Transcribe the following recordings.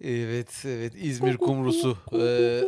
Evet, evet. İzmir kumrusu. Ee,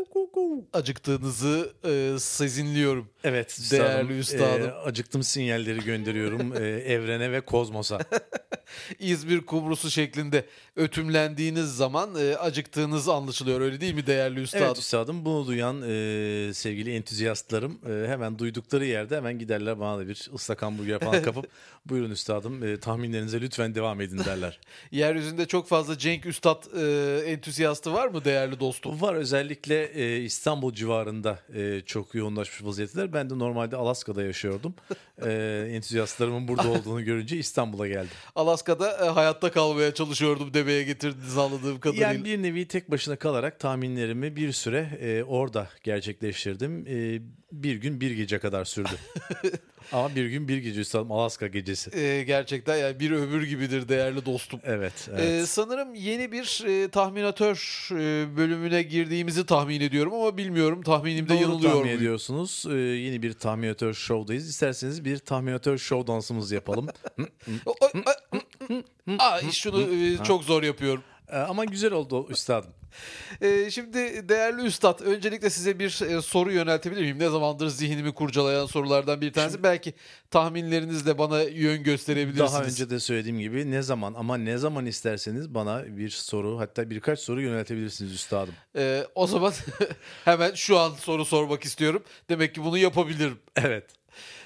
acıktığınızı e, sezinliyorum. Evet Değerli üstadım. e, acıktım sinyalleri gönderiyorum e, evrene ve kozmosa. İzmir kumrusu şeklinde ötümlendiğiniz zaman e, acıktığınız anlaşılıyor. Öyle değil mi değerli üstadım? Evet üstadım bunu duyan e, sevgili entüziyastlarım e, hemen duydukları yerde hemen giderler bana da bir ıslak hamburger falan kapıp buyurun üstadım e, tahminlerinize lütfen devam edin derler. Yeryüzünde çok fazla Cenk Üstad e, entüziyastı var mı değerli dostum? Var özellikle e, İstanbul civarında e, çok yoğunlaşmış vaziyetteler. Ben de normalde Alaska'da yaşıyordum. e, entüziyastlarımın burada olduğunu görünce İstanbul'a geldim. Alaska'da e, hayatta kalmaya çalışıyordum demeye getirdiniz anladığım kadarıyla. Yani bir nevi tek başına kalarak tahminlerimi bir süre e, orada gerçekleştirdim. E, bir gün bir gece kadar sürdü. Ama bir gün bir gece üstadım Alaska gecesi. E, gerçekten yani bir ömür gibidir değerli dostum. Evet. Ee, evet. sanırım yeni bir e, tahminatör e, bölümüne girdiğimizi tahmin ediyorum ama bilmiyorum tahminimde Doğru yanılıyor tahmin muyum? ediyorsunuz. Ee, yeni bir tahminatör show'dayız. İsterseniz bir tahminatör show dansımız yapalım. Aa, şunu e, çok zor yapıyorum. Ee, ama güzel oldu üstadım. E, şimdi değerli üstad öncelikle size bir e, soru yöneltebilir miyim? Ne zamandır zihnimi kurcalayan sorulardan bir tanesi. Belki tahminlerinizle bana yön gösterebilirsiniz. Daha önce de söylediğim gibi ne zaman ama ne zaman isterseniz bana bir soru hatta birkaç soru yöneltebilirsiniz üstadım. E, o zaman hemen şu an soru sormak istiyorum. Demek ki bunu yapabilirim. Evet.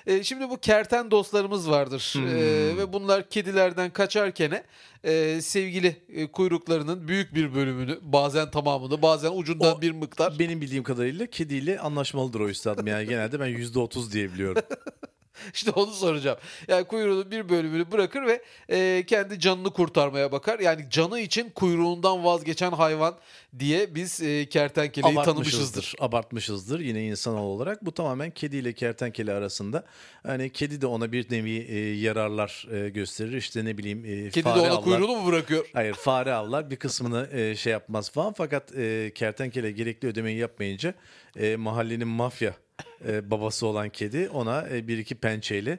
E, şimdi bu kerten dostlarımız vardır Hmm. E, ve bunlar kedilerden kaçarken e, sevgili e, kuyruklarının büyük bir bölümünü bazen tamamını bazen ucundan O- bir miktar Benim bildiğim kadarıyla kediyle anlaşmalıdır o üstadım. Yani genelde ben %30 diyebiliyorum. işte onu soracağım. Yani kuyruğunun bir bölümünü bırakır ve e, kendi canını kurtarmaya bakar. Yani canı için kuyruğundan vazgeçen hayvan diye biz e, kertenkeleyi tanımışızdır. abartmışızdır. Yine insanoğlu olarak. Bu tamamen kedi ile kertenkele arasında. Hani kedi de ona bir nevi e, yararlar e, gösterir. İşte ne bileyim e, Kedi fare de ona avlar. kuyruğunu mu bırakıyor? Hayır fare avlar bir kısmını e, şey yapmaz falan. Fakat e, kertenkele gerekli ödemeyi yapmayınca e, mahallenin mafya e, babası olan kedi ona e, bir iki pençeyle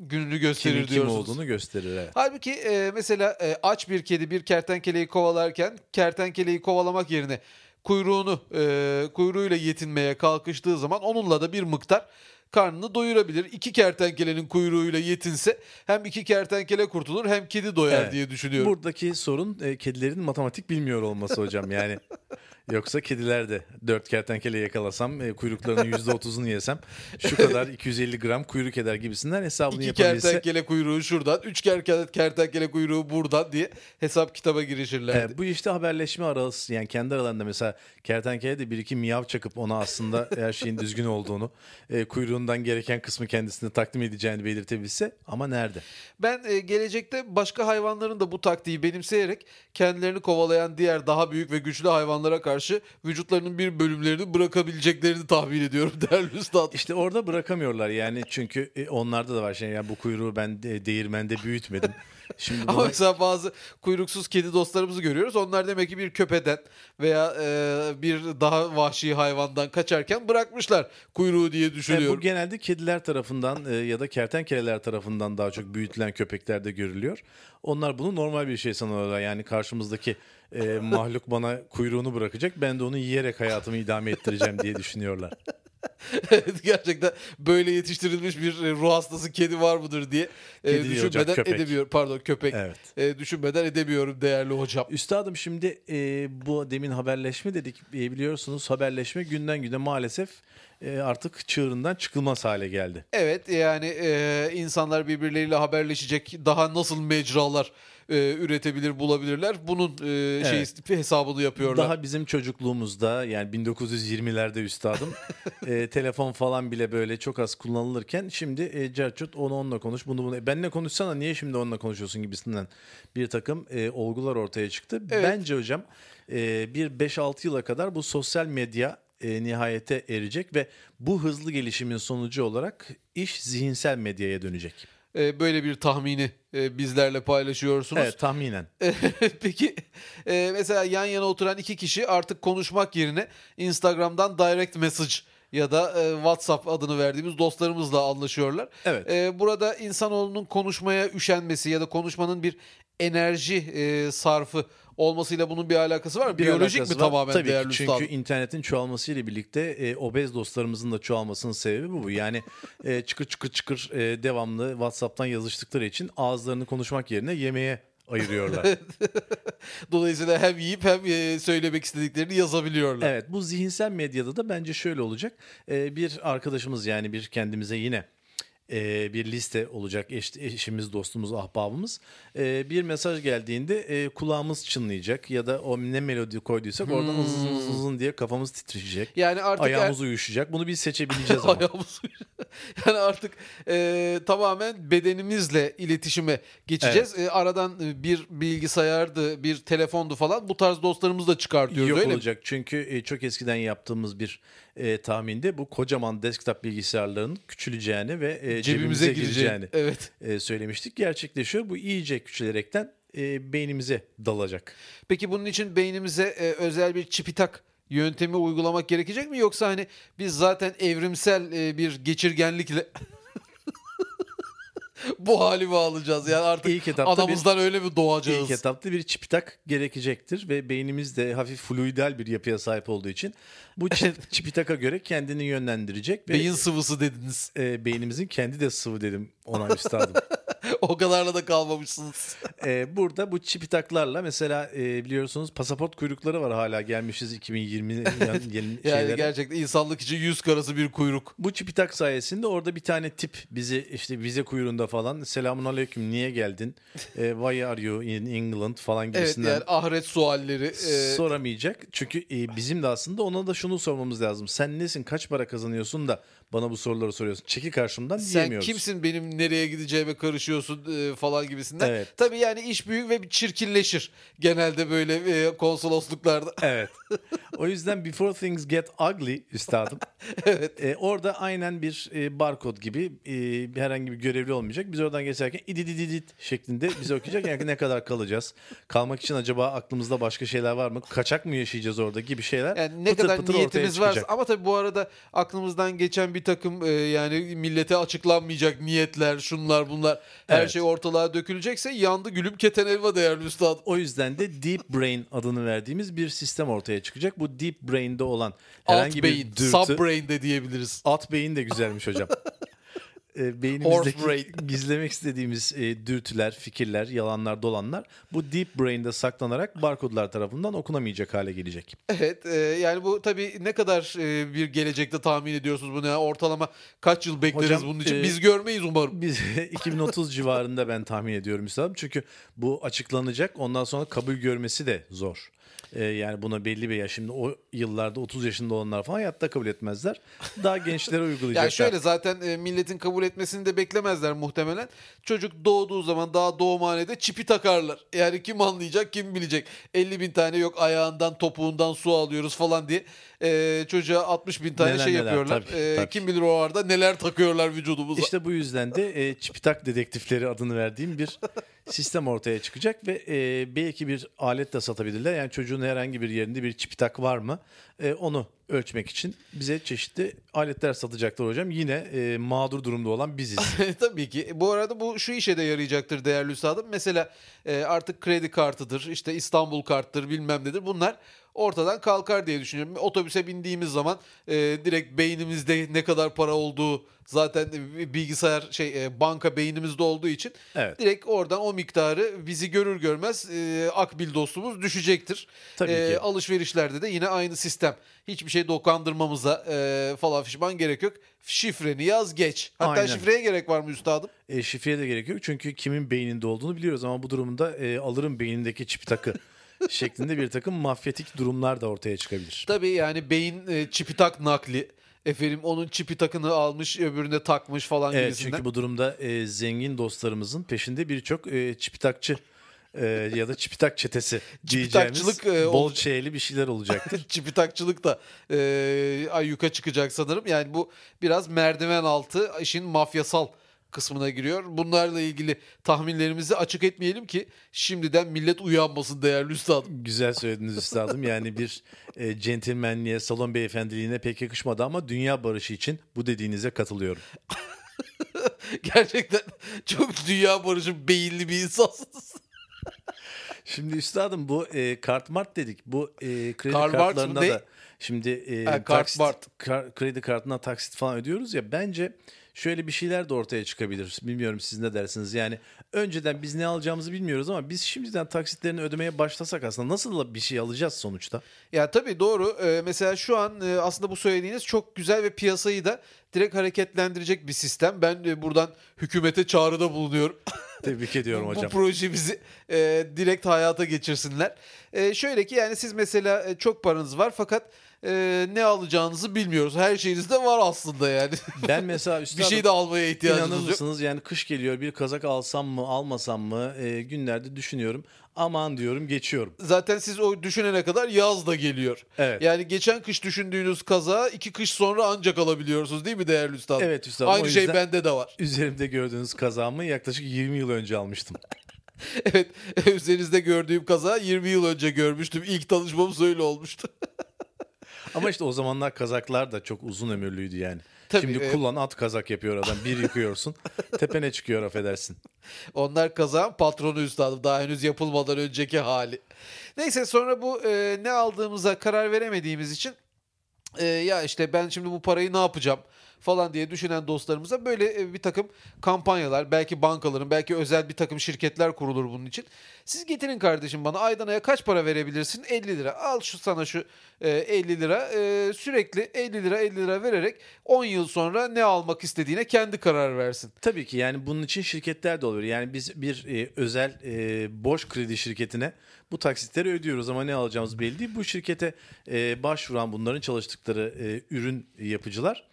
Gününü gösterir kimin kim diyorsunuz. olduğunu gösterir. Evet. Halbuki e, mesela e, aç bir kedi bir kertenkeleyi kovalarken kertenkeleyi kovalamak yerine kuyruğunu e, kuyruğuyla yetinmeye kalkıştığı zaman onunla da bir miktar karnını doyurabilir. İki kertenkelenin kuyruğuyla yetinse hem iki kertenkele kurtulur hem kedi doyar Evet. diye düşünüyorum. Buradaki sorun e, kedilerin matematik bilmiyor olması hocam. Yani yoksa kediler de dört kertenkele yakalasam e, kuyruklarının yüzde otuzunu yesem şu kadar 250 gram kuyruk eder gibisinden hesabını İki yapabilse. kertenkele kuyruğu şuradan, üç kerke- kertenkele kuyruğu buradan diye hesap kitaba girişirlerdi. E, bu işte haberleşme arası yani kendi aralarında mesela kertenkele de bir iki miyav çakıp ona aslında her şeyin düzgün olduğunu e, kuyruğundan gereken kısmı kendisine takdim edeceğini belirtebilse ama nerede? Ben e, gelecekte başka hayvanların da bu taktiği benimseyerek kendilerini kovalayan diğer daha büyük ve güçlü hayvanlara karşı vücutlarının bir bölümlerini bırakabileceklerini tahmin ediyorum değerli üstad. İşte orada bırakamıyorlar yani çünkü e, onlarda da var şey yani bu kuyruğu ben de, değirmende büyütmedim. Şimdi Ama bunu mesela bazı kuyruksuz kedi dostlarımızı görüyoruz. Onlar demek ki bir köpeden veya e, bir daha vahşi hayvandan kaçarken bırakmışlar kuyruğu diye E, düşünüyorum. bu genelde kediler tarafından e, ya da kertenkeleler tarafından daha çok büyütülen köpeklerde görülüyor. Onlar bunu normal bir şey sanıyorlar. Yani karşımızdaki e, mahluk bana kuyruğunu bırakacak. Ben de onu yiyerek hayatımı idame ettireceğim diye düşünüyorlar. Evet, Gerçekten böyle yetiştirilmiş bir e, ruh hastası kedi var mıdır diye e, Kedi değil hocam, düşünmeden köpek. edemiyorum. Pardon köpek. Evet. E, düşünmeden edemiyorum değerli hocam. Üstadım şimdi e, bu demin haberleşme dedik E, biliyorsunuz haberleşme günden güne maalesef e, artık çığırından çıkılmaz hale geldi. Evet yani e, insanlar birbirleriyle haberleşecek daha nasıl mecralar e, üretebilir bulabilirler. Bunun e, şey hesabını yapıyorlar. Daha bizim çocukluğumuzda yani 1920'lerde üstadım e, telefon falan bile böyle çok az kullanılırken şimdi e, Cerçut onu onunla konuş bunu bunu. Benle konuşsana niye şimdi onunla konuşuyorsun gibisinden bir takım e, olgular ortaya çıktı. Evet. Bence hocam e, bir 5-6 yıla kadar bu sosyal medya e, nihayete erecek ve bu hızlı gelişimin sonucu olarak iş zihinsel medyaya dönecek. E, böyle bir tahmini e, bizlerle paylaşıyorsunuz. Evet tahminen. Peki e, mesela yan yana oturan iki kişi artık konuşmak yerine Instagram'dan direct message ya da e, WhatsApp adını verdiğimiz dostlarımızla anlaşıyorlar. Evet. E, burada insanoğlunun konuşmaya üşenmesi ya da konuşmanın bir enerji e, sarfı olmasıyla bunun bir alakası var mı? Bir Biyolojik alakası mi var. tamamen Tabii değerli ki, çünkü üstadım? internetin çoğalmasıyla birlikte e, obez dostlarımızın da çoğalmasının sebebi bu. Yani e, çıkır çıkır çıkır e, devamlı WhatsApp'tan yazıştıkları için ağızlarını konuşmak yerine yemeğe ayırıyorlar. Dolayısıyla hem yiyip hem e, söylemek istediklerini yazabiliyorlar. evet bu zihinsel medyada da bence şöyle olacak. E, bir arkadaşımız yani bir kendimize yine e, bir liste olacak eş, eşimiz, dostumuz, ahbabımız. E, bir mesaj geldiğinde e, kulağımız çınlayacak ya da o ne melodi koyduysak oradan Hmm. hızın hızın hızın diye kafamız titreyecek. Yani artık Ayağımız uyuşacak. Bunu biz seçebileceğiz ama. Ayağımız yani artık e, tamamen bedenimizle iletişime geçeceğiz. E, aradan bir bilgisayardı, bir telefondu falan bu tarz dostlarımızı da çıkartıyoruz Yok öyle mi? olacak çünkü e, çok eskiden yaptığımız bir e, tahminde bu kocaman desktop bilgisayarların küçüleceğini ve e, Cebimize, cebimize, gireceğini. Evet. e, söylemiştik. Gerçekleşiyor. Bu iyice küçülerekten e, beynimize dalacak. Peki bunun için beynimize e, özel bir çipitak yöntemi uygulamak gerekecek mi yoksa hani biz zaten evrimsel e, bir geçirgenlikle bu hali alacağız? Yani artık İlk etapta anamızdan öyle mi doğacağız? İlk etapta bir çipitak gerekecektir ve beynimiz de hafif fluidal bir yapıya sahip olduğu için bu çi- çipitaka göre kendini yönlendirecek ve Beyin sıvısı dediniz. e, beynimizin kendi de sıvı dedim ona üstadım. o kadarla da kalmamışsınız. Ee, burada bu çipitaklarla mesela e, biliyorsunuz pasaport kuyrukları var hala gelmişiz 2020 yan- yeni Yani şeylere. gerçekten insanlık için yüz karası bir kuyruk. Bu çipitak sayesinde orada bir tane tip bizi işte vize kuyruğunda falan selamun aleyküm niye geldin? E, why are you in England falan Evet gibisinden yani ahiret sualleri. e, soramayacak. Çünkü e, bizim de aslında ona da şunu sormamız lazım. Sen nesin kaç para kazanıyorsun da bana bu soruları soruyorsun. Çeki karşımdan sen diyemiyoruz. kimsin benim nereye gideceğime karışıyorsun e, falan gibisinden. Evet. Tabii yani iş büyük ve çirkinleşir genelde böyle e, konsolosluklarda. Evet. O yüzden before things get ugly üstadım. evet. E, orada aynen bir e, barkod gibi e, bir herhangi bir görevli olmayacak. Biz oradan geçerken ididididit şeklinde bize okuyacak. Yani ne kadar kalacağız? Kalmak için acaba aklımızda başka şeyler var mı? Kaçak mı yaşayacağız orada gibi şeyler. Yani ne pıtır kadar pıtır niyetimiz varsa ama tabii bu arada aklımızdan geçen bir takım e, yani millete açıklanmayacak niyetler, şunlar bunlar her Evet. şey ortalığa dökülecekse yandı gülüm keten elva değerli üstad. O yüzden de Deep Brain adını verdiğimiz bir sistem ortaya çıkacak. Bu Deep Brain'de olan herhangi Alt beyin, bir dürtü... subbrain de diyebiliriz. Alt beyin de güzelmiş hocam. E, beynimizdeki brain. gizlemek istediğimiz e, dürtüler, fikirler, yalanlar, dolanlar bu deep brain'de saklanarak barkodlar tarafından okunamayacak hale gelecek. Evet e, yani bu tabii ne kadar e, bir gelecekte tahmin ediyorsunuz bunu? Yani ortalama kaç yıl bekleriz Hocam, bunun için? e, Biz görmeyiz umarım. Biz 2030 civarında ben tahmin ediyorum üstadım. Çünkü bu açıklanacak. Ondan sonra kabul görmesi de zor. E, yani buna belli bir yaş. Şimdi o yıllarda 30 yaşında olanlar falan hayatta kabul etmezler. Daha gençlere uygulayacaklar. Yani şöyle zaten e, milletin kabul etmesini de beklemezler muhtemelen. Çocuk doğduğu zaman daha doğumhanede çipi takarlar. Yani kim anlayacak kim bilecek. 50 bin tane yok ayağından topuğundan su alıyoruz falan diye e, çocuğa 60 bin tane Neler şey neler, yapıyorlar. tabii, E, tabii. Kim bilir o arada neler takıyorlar vücudumuza. İşte bu yüzden de e, Çipitak dedektifleri adını verdiğim bir sistem ortaya çıkacak ve e, belki bir alet de satabilirler. Yani çocuğun herhangi bir yerinde bir çipitak var mı? E, onu ölçmek için bize çeşitli aletler satacaklar hocam. Yine e, mağdur durumda olan biziz. Tabii ki. Bu arada bu şu işe de yarayacaktır değerli üstadım. Mesela e, artık kredi kartıdır, işte İstanbul karttır bilmem nedir. Bunlar ortadan kalkar diye düşünüyorum. Otobüse bindiğimiz zaman e, direkt beynimizde ne kadar para olduğu zaten bilgisayar şey e, banka beynimizde olduğu için Evet. direkt oradan o miktarı bizi görür görmez e, akbil dostumuz düşecektir. Tabii E, ki. Alışverişlerde de yine aynı sistem. Hiçbir şey dokandırmamıza e, falan fişman gerek yok. Şifreni yaz geç. Hatta Aynen. şifreye gerek var mı üstadım? E, şifreye de gerek yok çünkü kimin beyninde olduğunu biliyoruz ama bu durumda e, alırım beynindeki çipitakı şeklinde bir takım mafyatik durumlar da ortaya çıkabilir. Tabii yani beyin e, çipi tak nakli. Efendim onun çipi takını almış öbürüne takmış falan Evet gibisinden. çünkü bu durumda e, zengin dostlarımızın peşinde birçok e, çipitakçı e, ya da çipitak çetesi diyeceğimiz Çipitakçılık, e, bol şeyli bir şeyler olacaktır. çipi takçılık da e, ayyuka çıkacak sanırım. Yani bu biraz merdiven altı işin mafyasal kısmına giriyor. Bunlarla ilgili tahminlerimizi açık etmeyelim ki şimdiden millet uyanmasın değerli üstadım. Güzel söylediniz üstadım. Yani bir e, centilmenliğe, salon beyefendiliğine pek yakışmadı ama dünya barışı için bu dediğinize katılıyorum. Gerçekten çok dünya barışı beyinli bir insansınız. Şimdi üstadım bu e, kart mart dedik. Bu e, kredi Karl ne? da şimdi e, Ha, kart taksit, mart. kar- kredi kartına taksit falan ödüyoruz ya bence şöyle bir şeyler de ortaya çıkabilir. Bilmiyorum siz ne dersiniz. Yani önceden biz ne alacağımızı bilmiyoruz ama biz şimdiden taksitlerini ödemeye başlasak aslında nasıl bir şey alacağız sonuçta? Ya tabii doğru. Ee, mesela şu an e, aslında bu söylediğiniz çok güzel ve piyasayı da direkt hareketlendirecek bir sistem. Ben e, buradan hükümete çağrıda bulunuyorum. Tebrik ediyorum bu hocam. projemizi e, direkt hayata geçirsinler. E, şöyle ki yani siz mesela e, çok paranız var fakat e, ne alacağınızı bilmiyoruz. Her şeyiniz de var aslında yani. Ben mesela bir üstadım şey de almaya ihtiyacınız yok. mısınız? Yani kış geliyor bir kazak alsam mı almasam mı e, günlerde düşünüyorum. Aman diyorum geçiyorum. Zaten siz o düşünene kadar yaz da geliyor. Evet. Yani geçen kış düşündüğünüz kaza iki kış sonra ancak alabiliyorsunuz değil mi değerli üstadım? Evet üstadım. Aynı şey bende de var. Üzerimde gördüğünüz kazağımı yaklaşık 20 yıl önce almıştım. Evet üzerinizde gördüğüm kaza 20 yıl önce görmüştüm. İlk tanışmamız öyle olmuştu. Ama işte o zamanlar kazaklar da çok uzun ömürlüydü yani. Tabii, Şimdi e- kullan at kazak yapıyor adam. Bir yıkıyorsun. tepene çıkıyor affedersin. Onlar kazan patronu üstadım daha henüz yapılmadan önceki hali. Neyse sonra bu e, ne aldığımıza karar veremediğimiz için e, ya işte ben şimdi bu parayı ne yapacağım falan diye düşünen dostlarımıza böyle e, bir takım kampanyalar belki bankaların belki özel bir takım şirketler kurulur bunun için. Siz getirin kardeşim bana Aydana'ya kaç para verebilirsin? 50 lira. Al şu sana şu e, 50 lira. E, sürekli 50 lira 50 lira vererek 10 yıl sonra ne almak istediğine kendi karar versin. Tabii ki yani bunun için şirketler de oluyor. Yani biz bir e, özel e, boş kredi şirketine bu taksitleri ödüyoruz ama ne alacağımız belli değil. Bu şirkete e, başvuran bunların çalıştıkları e, ürün yapıcılar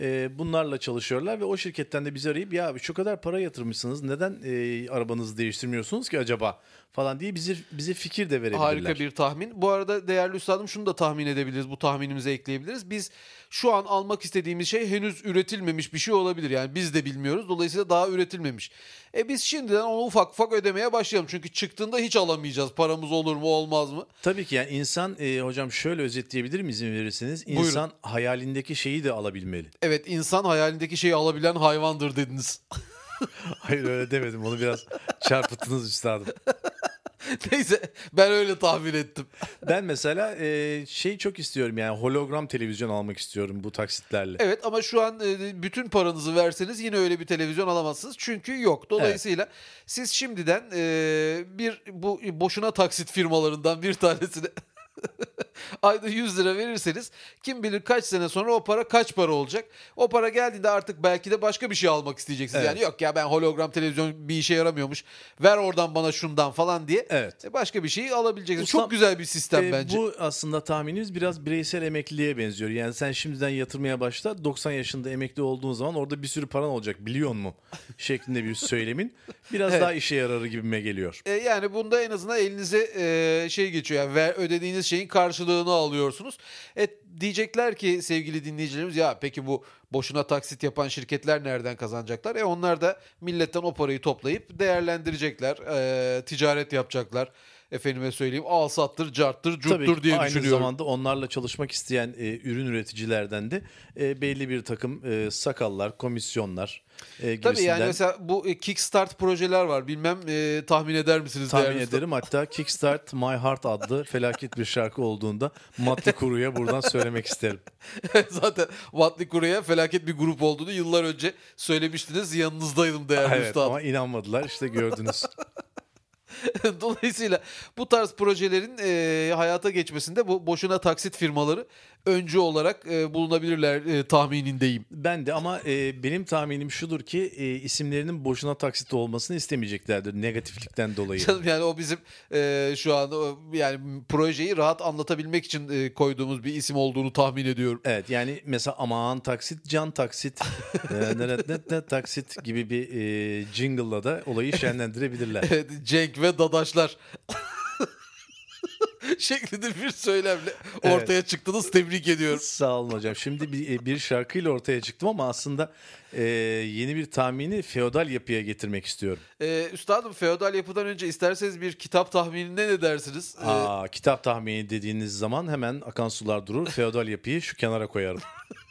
e, bunlarla çalışıyorlar ve o şirketten de bizi arayıp ya şu kadar para yatırmışsınız neden e, arabanızı değiştirmiyorsunuz ki acaba falan diye bize bize fikir de verebilirler. Harika bir tahmin. Bu arada değerli üstadım şunu da tahmin edebiliriz. Bu tahminimize ekleyebiliriz. Biz şu an almak istediğimiz şey henüz üretilmemiş bir şey olabilir. Yani biz de bilmiyoruz. Dolayısıyla daha üretilmemiş. E biz şimdiden onu ufak ufak ödemeye başlayalım. Çünkü çıktığında hiç alamayacağız. Paramız olur mu olmaz mı? Tabii ki yani insan e, hocam şöyle özetleyebilirim izin verirseniz. Buyurun. İnsan hayalindeki şeyi de alabilmeli. Evet insan hayalindeki şeyi alabilen hayvandır dediniz. Hayır öyle demedim onu biraz çarpıttınız üstadım. Neyse ben öyle tahmin ettim. Ben mesela e, şey çok istiyorum yani hologram televizyon almak istiyorum bu taksitlerle. Evet ama şu an e, bütün paranızı verseniz yine öyle bir televizyon alamazsınız. Çünkü yok. Dolayısıyla siz şimdiden e, bir bu boşuna taksit firmalarından bir tanesine ayda 100 lira verirseniz kim bilir kaç sene sonra o para kaç para olacak. O para geldiğinde artık belki de başka bir şey almak isteyeceksiniz. Evet. Yani yok ya ben hologram televizyon bir işe yaramıyormuş. Ver oradan bana şundan falan diye. Evet. E, Başka bir şeyi alabileceksiniz. Ustam, Çok güzel bir sistem E, bence. Bu aslında tahminimiz biraz bireysel emekliliğe benziyor. Yani sen şimdiden yatırmaya başla 90 yaşında emekli olduğun zaman orada bir sürü paran olacak biliyor musun? Şeklinde bir söylemin biraz Evet. daha işe yararı gibime geliyor. E, yani bunda en azından elinize e, şey geçiyor. Yani ver, ödediğiniz şeyin karşılığını alıyorsunuz. E, diyecekler ki sevgili dinleyicilerimiz ya peki bu boşuna taksit yapan şirketler nereden kazanacaklar? E onlar da milletten o parayı toplayıp değerlendirecekler. E, ticaret yapacaklar. Efendime söyleyeyim al sattır, carttır, Tabii curttur ki diye aynı düşünüyorum. zamanda onlarla çalışmak isteyen e, ürün üreticilerden de e, belli bir takım e, sakallar, komisyonlar e, Tabii gibisinden yani mesela bu e, Kickstart projeler var. Bilmem e, tahmin eder misiniz? tahmin ederim. Hatta Kickstart My Heart adlı felaket bir şarkı olduğunda Matli Kuru'ya buradan söylemek isterim. Zaten Wattly Kuru'ya felaket bir grup olduğunu yıllar önce söylemiştiniz. Yanınızdaydım değerli evet üstadım. ama inanmadılar işte gördünüz. Dolayısıyla bu tarz projelerin e, hayata geçmesinde bu boşuna taksit firmaları öncü olarak e, bulunabilirler e, tahminindeyim. Ben de ama e, benim tahminim şudur ki e, isimlerinin boşuna taksit olmasını istemeyeceklerdir negatiflikten dolayı. Canım yani o bizim e, şu an yani projeyi rahat anlatabilmek için e, koyduğumuz bir isim olduğunu tahmin ediyorum. Evet yani mesela aman taksit can taksit e, taksit gibi bir e, jingle'la da olayı şenlendirebilirler. Evet, Cenk ve Dadaşlar. şeklinde bir söylemle Evet. ortaya çıktınız. Tebrik ediyorum. Sağ olun hocam. Şimdi bir, e, bir şarkıyla ortaya çıktım ama aslında e, yeni bir tahmini feodal yapıya getirmek istiyorum. Ee, üstadım feodal yapıdan önce isterseniz bir kitap tahminine ne dersiniz? Ee, Aa, kitap tahmini dediğiniz zaman hemen akan sular durur. Feodal yapıyı şu kenara koyarım.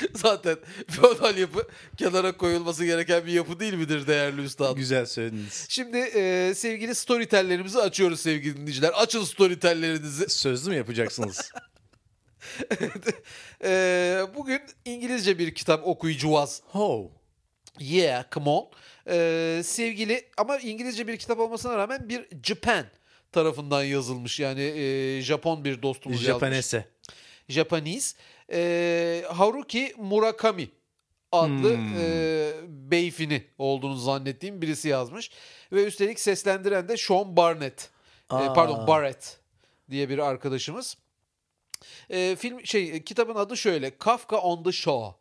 zaten feodal yapı kenara koyulması gereken bir yapı değil midir değerli üstadım? Güzel söylediniz. Şimdi e, sevgili storytellerimizi açıyoruz sevgili dinleyiciler. Açın storytellerinizi. Sözlü mü yapacaksınız? Ee, bugün İngilizce bir kitap okuyacağız. Ho. Yeah, come on. Ee, sevgili ama İngilizce bir kitap olmasına rağmen bir Japan tarafından yazılmış. Yani e, Japon bir dostumuz yazmış. Japanese. Japanese. Ee, Haruki Murakami adlı Hmm. e, beyfini olduğunu zannettiğim birisi yazmış. Ve üstelik seslendiren de Sean Barnett. Aa. pardon Barrett diye bir arkadaşımız. Ee, film şey kitabın adı şöyle Kafka on the Shore.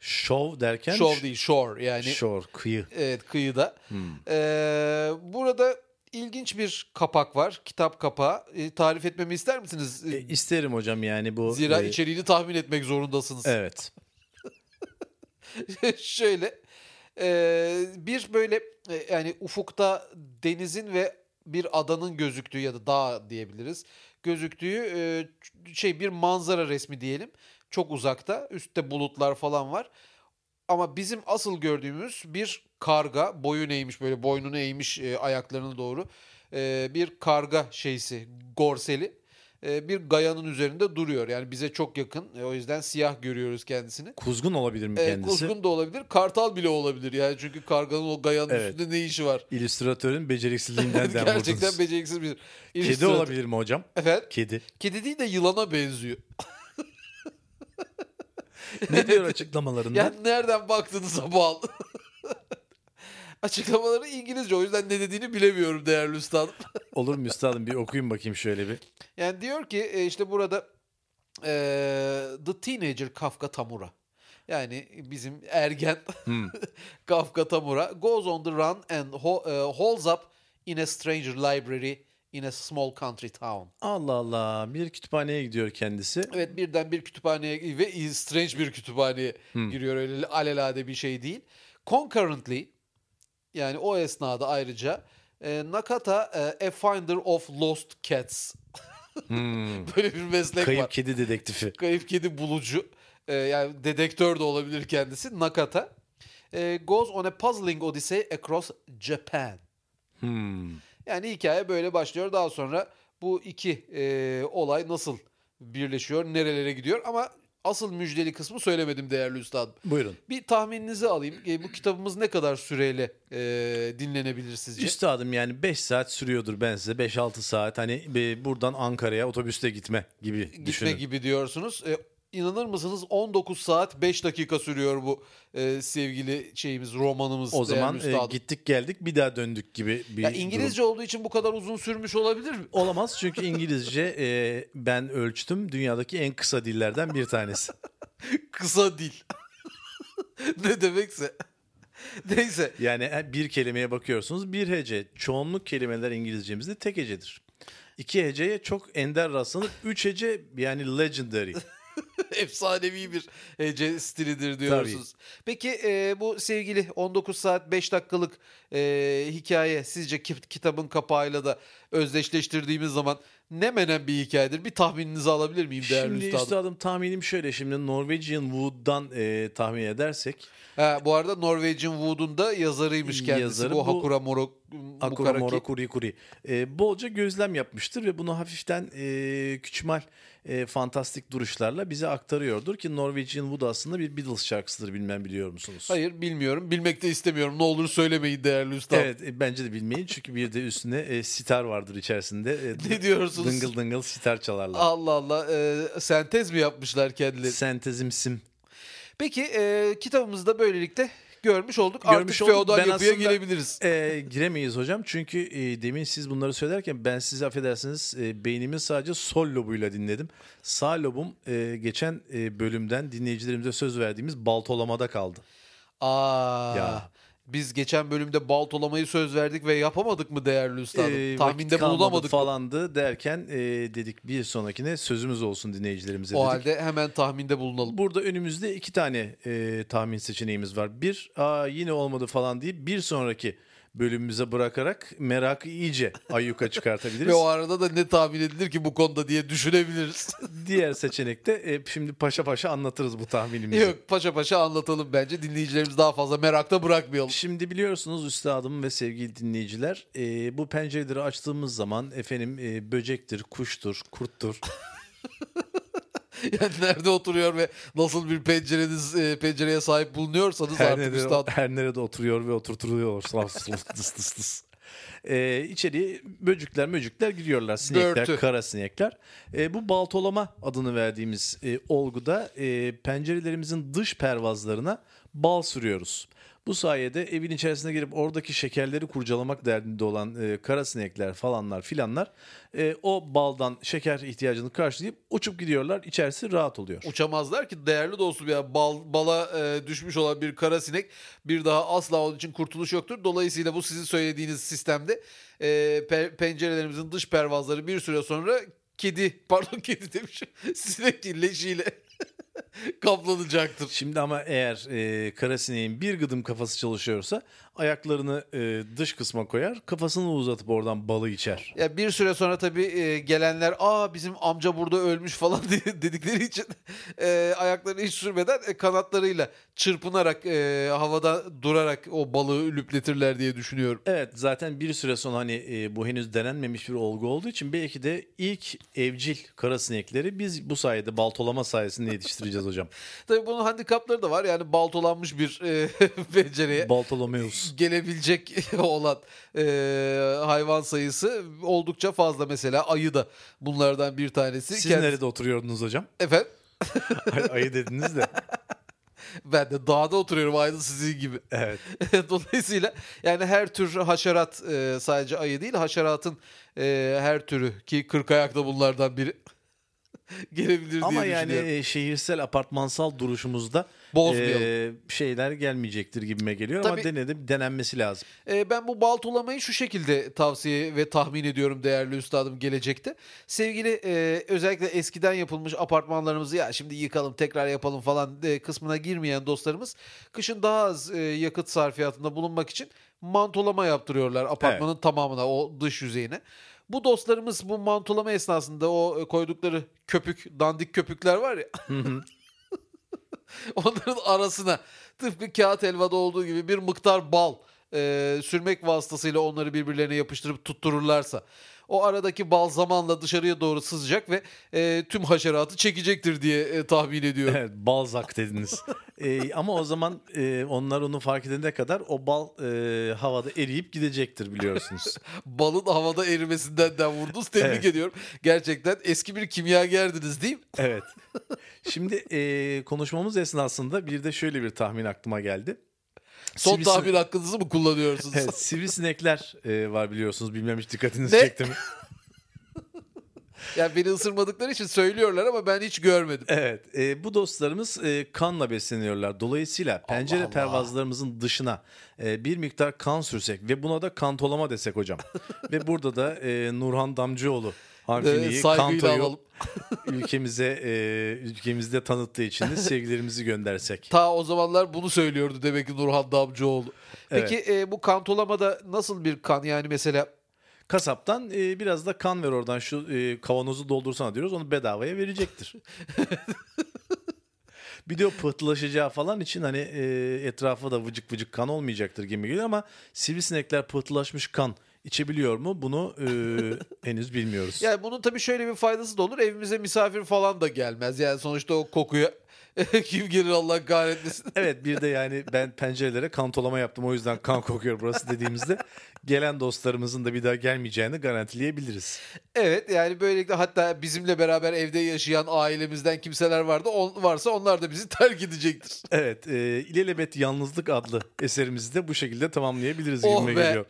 Show derken Shore değil shore yani Shore, kıyı. evet kıyıda. Hmm. Ee, burada ilginç bir kapak var. Kitap kapağı. Ee, tarif etmemi ister misiniz? E, isterim hocam yani bu. Zira e, içeriğini tahmin etmek zorundasınız. Evet. Şöyle e, bir böyle e, yani ufukta denizin ve bir adanın gözüktüğü ya da dağ diyebiliriz. Gözüktüğü e, şey bir manzara resmi diyelim. Çok uzakta. Üstte bulutlar falan var. Ama bizim asıl gördüğümüz bir karga boyun eğmiş böyle boynunu eğmiş e, ayaklarına doğru e, bir karga şeysi gorseli e, bir gayanın üzerinde duruyor. Yani bize çok yakın. E, o yüzden siyah görüyoruz kendisini. Kuzgun olabilir mi E, kendisi? kuzgun da olabilir, kartal bile olabilir yani çünkü karganın o gayanın Evet. üstünde ne işi var? İllüstratörün beceriksizliğinden dem Gerçekten beceriksiz bir Kedi olabilir mi hocam? Efendim? Kedi. Kedi değil de yılana benziyor. Ne diyor açıklamalarında? Yani nereden baktığınıza bağlı. Açıklamaları İngilizce o yüzden ne dediğini bilemiyorum değerli üstadım. Olur mu üstadım bir okuyun bakayım şöyle bir. Yani diyor ki e, işte burada e, The Teenager Kafka Tamura. Yani bizim ergen Hmm. Kafka Tamura goes on the run and ho- e, holds up in a stranger library in a small country town. Allah Allah bir kütüphaneye gidiyor kendisi. Evet birden bir kütüphaneye ve strange bir kütüphaneye giriyor öyle alelade bir şey değil. Concurrently yani o esnada ayrıca e, Nakata e, a finder of lost cats. Böyle bir meslek Hmm. Kayıp var. kedi dedektifi. Kayıp kedi bulucu. E, yani dedektör de olabilir kendisi. Nakata. E, goes on a puzzling odyssey across Japan. Hmm. Yani hikaye böyle başlıyor. Daha sonra bu iki e, olay nasıl birleşiyor, nerelere gidiyor ama asıl müjdeli kısmı söylemedim değerli üstadım. Buyurun. Bir tahmininizi alayım. E, bu kitabımız ne kadar süreyle e, dinlenebilir sizce? Üstadım yani 5 saat sürüyordur ben size 5-6 saat hani e, buradan Ankara'ya otobüste gitme gibi Gitme düşünün. gibi diyorsunuz. E, inanır mısınız 19 saat 5 dakika sürüyor bu e, sevgili şeyimiz romanımız. O zaman e, gittik geldik bir daha döndük gibi bir Ya durum. İngilizce olduğu için bu kadar uzun sürmüş olabilir mi? Olamaz çünkü İngilizce e, ben ölçtüm dünyadaki en kısa dillerden bir tanesi. Kısa dil. ne demekse. Neyse. Yani e, bir kelimeye bakıyorsunuz bir hece. Çoğunluk kelimeler İngilizcemizde tek hecedir. İki heceye çok ender rastlanır. Üç hece yani legendary. Efsanevi bir hece stilidir diyorsunuz. Peki e, bu sevgili 19 saat 5 dakikalık e, hikaye sizce ki- kitabın kapağıyla da özdeşleştirdiğimiz zaman ne menen bir hikayedir? Bir tahmininizi alabilir miyim değerli Şimdi üstadım? üstadım tahminim şöyle. Şimdi Norwegian Wood'dan e, tahmin edersek Ha, bu arada Norwegian Wood'un da yazarıymış kendisi. Yazarı bu, bu- Hakura Moro, Akura Mukaraki. Mora Kuri Kuri. E, bolca gözlem yapmıştır ve bunu hafiften e, küçümal e, fantastik duruşlarla bize aktarıyordur ki Norwegian Wood aslında bir Beatles şarkısıdır bilmem biliyor musunuz? Hayır bilmiyorum. Bilmek de istemiyorum. Ne olur söylemeyin değerli üstadım. Evet e, bence de bilmeyin çünkü bir de üstüne e, sitar vardır içerisinde. E, Ne diyorsunuz? Dıngıl dıngıl sitar çalarlar. Allah Allah. e, sentez mi yapmışlar kendileri? Sentezimsim. Peki e, kitabımızı da böylelikle görmüş olduk. Görmüş Artık olduk. feodal Ben yapıya aslında- gelebiliriz. E, giremeyiz hocam çünkü e, demin siz bunları söylerken ben sizi affedersiniz e, beynimin sadece sol lobuyla dinledim. Sağ lobum e, geçen e, bölümden dinleyicilerimize söz verdiğimiz baltolamada kaldı. Aa. Ya. Biz geçen bölümde baltolamayı söz verdik ve yapamadık mı değerli üstadım? Ee, Tahminde bulunamadık mı? falandı derken e, dedik bir sonrakine sözümüz olsun dinleyicilerimize O dedik. halde hemen tahminde bulunalım. Burada önümüzde iki tane e, tahmin seçeneğimiz var. Bir, aa yine olmadı falan deyip bir sonraki bölümümüze bırakarak merakı iyice ayyuka çıkartabiliriz. Ve o arada da ne tahmin edilir ki bu konuda diye düşünebiliriz. Diğer seçenekte e, şimdi paşa paşa anlatırız bu tahminimizi. Yok paşa paşa anlatalım bence. Dinleyicilerimiz daha fazla merakta bırakmayalım. Şimdi biliyorsunuz üstadım ve sevgili dinleyiciler e, bu pencereleri açtığımız zaman efendim e, böcektir, kuştur, kurttur. Yani nerede oturuyor ve nasıl bir pencereniz e, pencereye sahip bulunuyorsanız her, artık nerede, üstadım. her nerede oturuyor ve oturtuluyor. tıs tıs tıs. Ee, içeriye böcükler möcükler giriyorlar. Sinekler, Börtü. kara sinekler. Ee, bu baltolama adını verdiğimiz e, olguda e, pencerelerimizin dış pervazlarına bal sürüyoruz. Bu sayede evin içerisine girip oradaki şekerleri kurcalamak derdinde olan e, kara sinekler falanlar filanlar e, o baldan şeker ihtiyacını karşılayıp uçup gidiyorlar. İçerisi rahat oluyor. Uçamazlar ki değerli dostum ya bal, bala e, düşmüş olan bir kara sinek bir daha asla onun için kurtuluş yoktur. Dolayısıyla bu sizin söylediğiniz sistemde e, pe- pencerelerimizin dış pervazları bir süre sonra kedi pardon kedi demişim sinek leşiyle kaplanacaktır. Şimdi ama eğer e, kara sineğin bir gıdım kafası çalışıyorsa ayaklarını e, dış kısma koyar, kafasını uzatıp oradan balı içer. Ya bir süre sonra tabii e, gelenler aa bizim amca burada ölmüş falan dedikleri için e, ayaklarını hiç sürmeden e, kanatlarıyla çırpınarak e, havada durarak o balığı lüpletirler diye düşünüyorum. Evet zaten bir süre sonra hani e, bu henüz denenmemiş bir olgu olduğu için belki de ilk evcil kara sinekleri biz bu sayede baltolama sayesinde yetiştireceğiz hocam. Tabii bunun handikapları da var. Yani baltolanmış bir e, pencereye Baltolomeus. gelebilecek olan e, hayvan sayısı oldukça fazla. Mesela ayı da bunlardan bir tanesi. Siz Kendisi- nerede oturuyordunuz hocam? Efendim? Ay- Ayı dediniz de. Ben de dağda oturuyorum aynı sizin gibi. Evet. Dolayısıyla yani her tür haşerat e, sadece ayı değil haşeratın e, her türü ki kırk ayakta bunlardan biri gelebilir Ama diye yani düşünüyorum. e, şehirel apartmansal duruşumuzda e, şeyler gelmeyecektir gibime geliyor ama Tabii. denedim denenmesi lazım. E, ben bu baltolamayı şu şekilde tavsiye ve tahmin ediyorum değerli üstadım gelecekte. Sevgili e, özellikle eskiden yapılmış apartmanlarımızı ya şimdi yıkalım tekrar yapalım falan e, kısmına girmeyen dostlarımız kışın daha az e, yakıt sarfiyatında bulunmak için mantolama yaptırıyorlar apartmanın tamamına o dış yüzeyine. Bu dostlarımız bu mantolama esnasında o e, koydukları köpük, dandik köpükler var ya. Onların arasına tıpkı kağıt helvada olduğu gibi bir miktar bal e, sürmek vasıtasıyla onları birbirlerine yapıştırıp tuttururlarsa o aradaki bal zamanla dışarıya doğru sızacak ve e, tüm haşeratı çekecektir diye e, tahmin ediyorum. Evet balzak dediniz. Ee, ama o zaman e, onlar onu fark edene kadar o bal e, havada eriyip gidecektir biliyorsunuz. Balın havada erimesinden de vurdunuz. Tebrik Evet. ediyorum. Gerçekten eski bir kimyagerdiniz değil mi? evet. Şimdi e, konuşmamız esnasında bir de şöyle bir tahmin aklıma geldi. Son Sivrisi- tahmin hakkınızı mı kullanıyorsunuz? Evet, sivrisinekler e, var biliyorsunuz. Bilmem hiç dikkatinizi Ne? çekti mi? Yani beni ısırmadıkları için söylüyorlar ama ben hiç görmedim. Evet. e, bu dostlarımız e, kanla besleniyorlar. Dolayısıyla pencere Allah. pervazlarımızın dışına e, bir miktar kan sürsek ve buna da kantolama desek hocam. ve burada da e, Nurhan Damcıoğlu Ee, harfini saygıyla kantoyu alalım. ülkemize e, ülkemizde tanıttığı için de sevgilerimizi göndersek. Ta o zamanlar bunu söylüyordu demek ki Nurhan Damcıoğlu. Peki Evet. e, bu kantolamada nasıl bir kan yani mesela Kasaptan e, biraz da kan ver oradan şu e, kavanozu doldursana diyoruz. Onu bedavaya verecektir. bir de o pıhtılaşacağı falan için hani e, etrafa da vıcık vıcık kan olmayacaktır gibi geliyor ama sivrisinekler pıhtılaşmış kan içebiliyor mu? Bunu e, henüz bilmiyoruz. yani bunun tabii şöyle bir faydası da olur. Evimize misafir falan da gelmez. Yani sonuçta o kokuya kim gelir Allah kahretmesin. Evet bir de yani ben pencerelere kantolama yaptım o yüzden kan kokuyor burası dediğimizde gelen dostlarımızın da bir daha gelmeyeceğini garantileyebiliriz. Evet yani böylelikle hatta bizimle beraber evde yaşayan ailemizden kimseler vardı. On, varsa onlar da bizi terk edecektir. Evet, e, İlelebet Yalnızlık adlı eserimizi de bu şekilde tamamlayabiliriz Oh gibime be. geliyor.